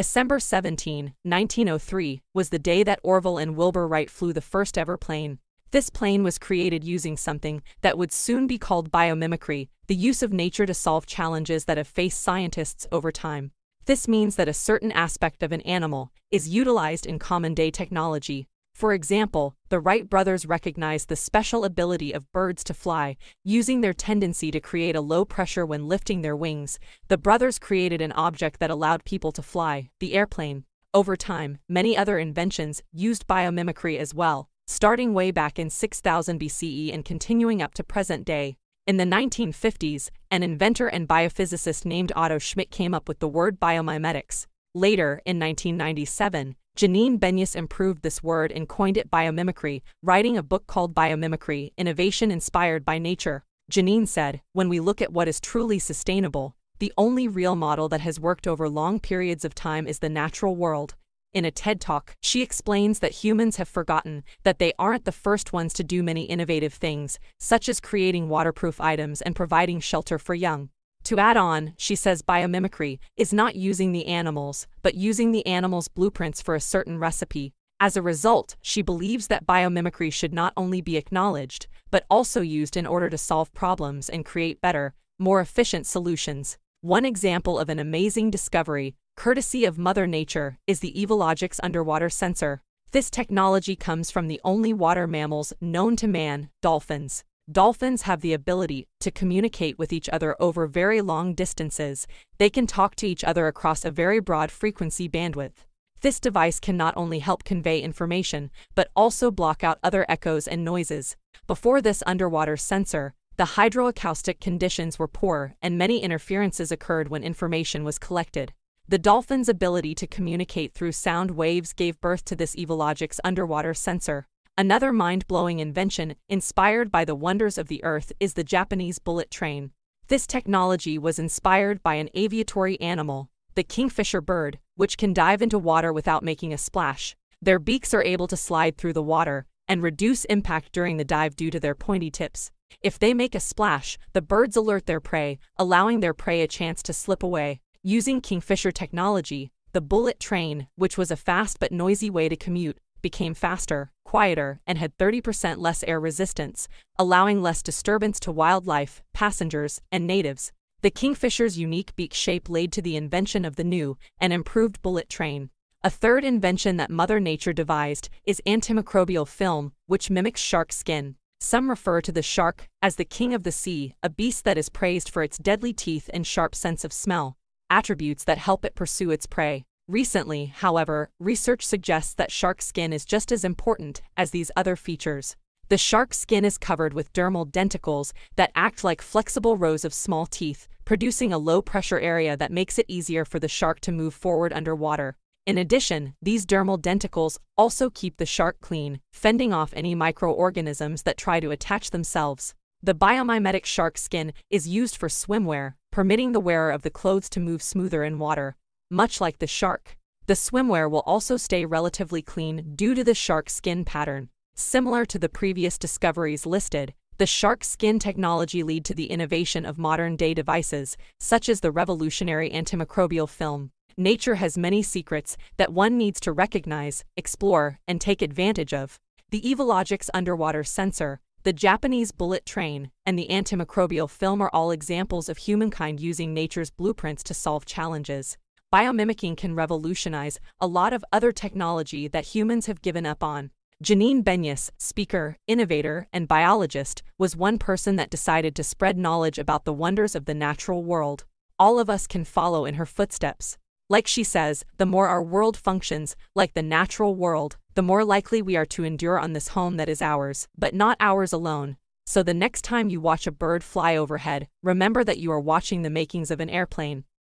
December 17, 1903, was the day that Orville and Wilbur Wright flew the first ever plane. This plane was created using something that would soon be called biomimicry, the use of nature to solve challenges that have faced scientists over time. This means that a certain aspect of an animal is utilized in common day technology, for example, the Wright brothers recognized the special ability of birds to fly, using their tendency to create a low pressure when lifting their wings. The brothers created an object that allowed people to fly, the airplane. Over time, many other inventions used biomimicry as well, starting way back in 6000 BCE and continuing up to present day. In the 1950s, an inventor and biophysicist named Otto Schmitt came up with the word biomimetics. Later, in 1997, Janine Benyus improved this word and coined it biomimicry, writing a book called Biomimicry Innovation Inspired by Nature. Janine said, When we look at what is truly sustainable, the only real model that has worked over long periods of time is the natural world. In a TED Talk, she explains that humans have forgotten that they aren't the first ones to do many innovative things, such as creating waterproof items and providing shelter for young. To add on, she says biomimicry is not using the animals, but using the animals' blueprints for a certain recipe. As a result, she believes that biomimicry should not only be acknowledged, but also used in order to solve problems and create better, more efficient solutions. One example of an amazing discovery, courtesy of Mother Nature, is the Evologics underwater sensor. This technology comes from the only water mammals known to man, dolphins. Dolphins have the ability to communicate with each other over very long distances. They can talk to each other across a very broad frequency bandwidth. This device can not only help convey information, but also block out other echoes and noises. Before this underwater sensor, the hydroacoustic conditions were poor and many interferences occurred when information was collected. The dolphin's ability to communicate through sound waves gave birth to this Evologics underwater sensor. Another mind blowing invention, inspired by the wonders of the earth, is the Japanese bullet train. This technology was inspired by an aviatory animal, the kingfisher bird, which can dive into water without making a splash. Their beaks are able to slide through the water and reduce impact during the dive due to their pointy tips. If they make a splash, the birds alert their prey, allowing their prey a chance to slip away. Using Kingfisher technology, the bullet train, which was a fast but noisy way to commute, became faster, quieter, and had 30% less air resistance, allowing less disturbance to wildlife, passengers, and natives. The Kingfisher's unique beak shape led to the invention of the new and improved bullet train. A third invention that Mother Nature devised is antimicrobial film, which mimics shark skin. Some refer to the shark as the king of the sea, a beast that is praised for its deadly teeth and sharp sense of smell, attributes that help it pursue its prey. Recently, however, research suggests that shark skin is just as important as these other features. The shark skin is covered with dermal denticles that act like flexible rows of small teeth, producing a low pressure area that makes it easier for the shark to move forward underwater. In addition, these dermal denticles also keep the shark clean, fending off any microorganisms that try to attach themselves. The biomimetic shark skin is used for swimwear, permitting the wearer of the clothes to move smoother in water. Much like the shark, the swimwear will also stay relatively clean due to the shark skin pattern. Similar to the previous discoveries listed, the shark skin technology lead to the innovation of modern-day devices, such as the revolutionary antimicrobial film. Nature has many secrets that one needs to recognize, explore, and take advantage of. The Evologics underwater sensor, the Japanese bullet train, and the antimicrobial film are all examples of humankind using nature's blueprints to solve challenges biomimicking can revolutionize a lot of other technology that humans have given up on. Janine Benyus, speaker, innovator, and biologist, was one person that decided to spread knowledge about the wonders of the natural world. All of us can follow in her footsteps. Like she says, the more our world functions like the natural world, the more likely we are to endure on this home that is ours, but not ours alone. So the next time you watch a bird fly overhead, remember that you are watching the makings of an airplane.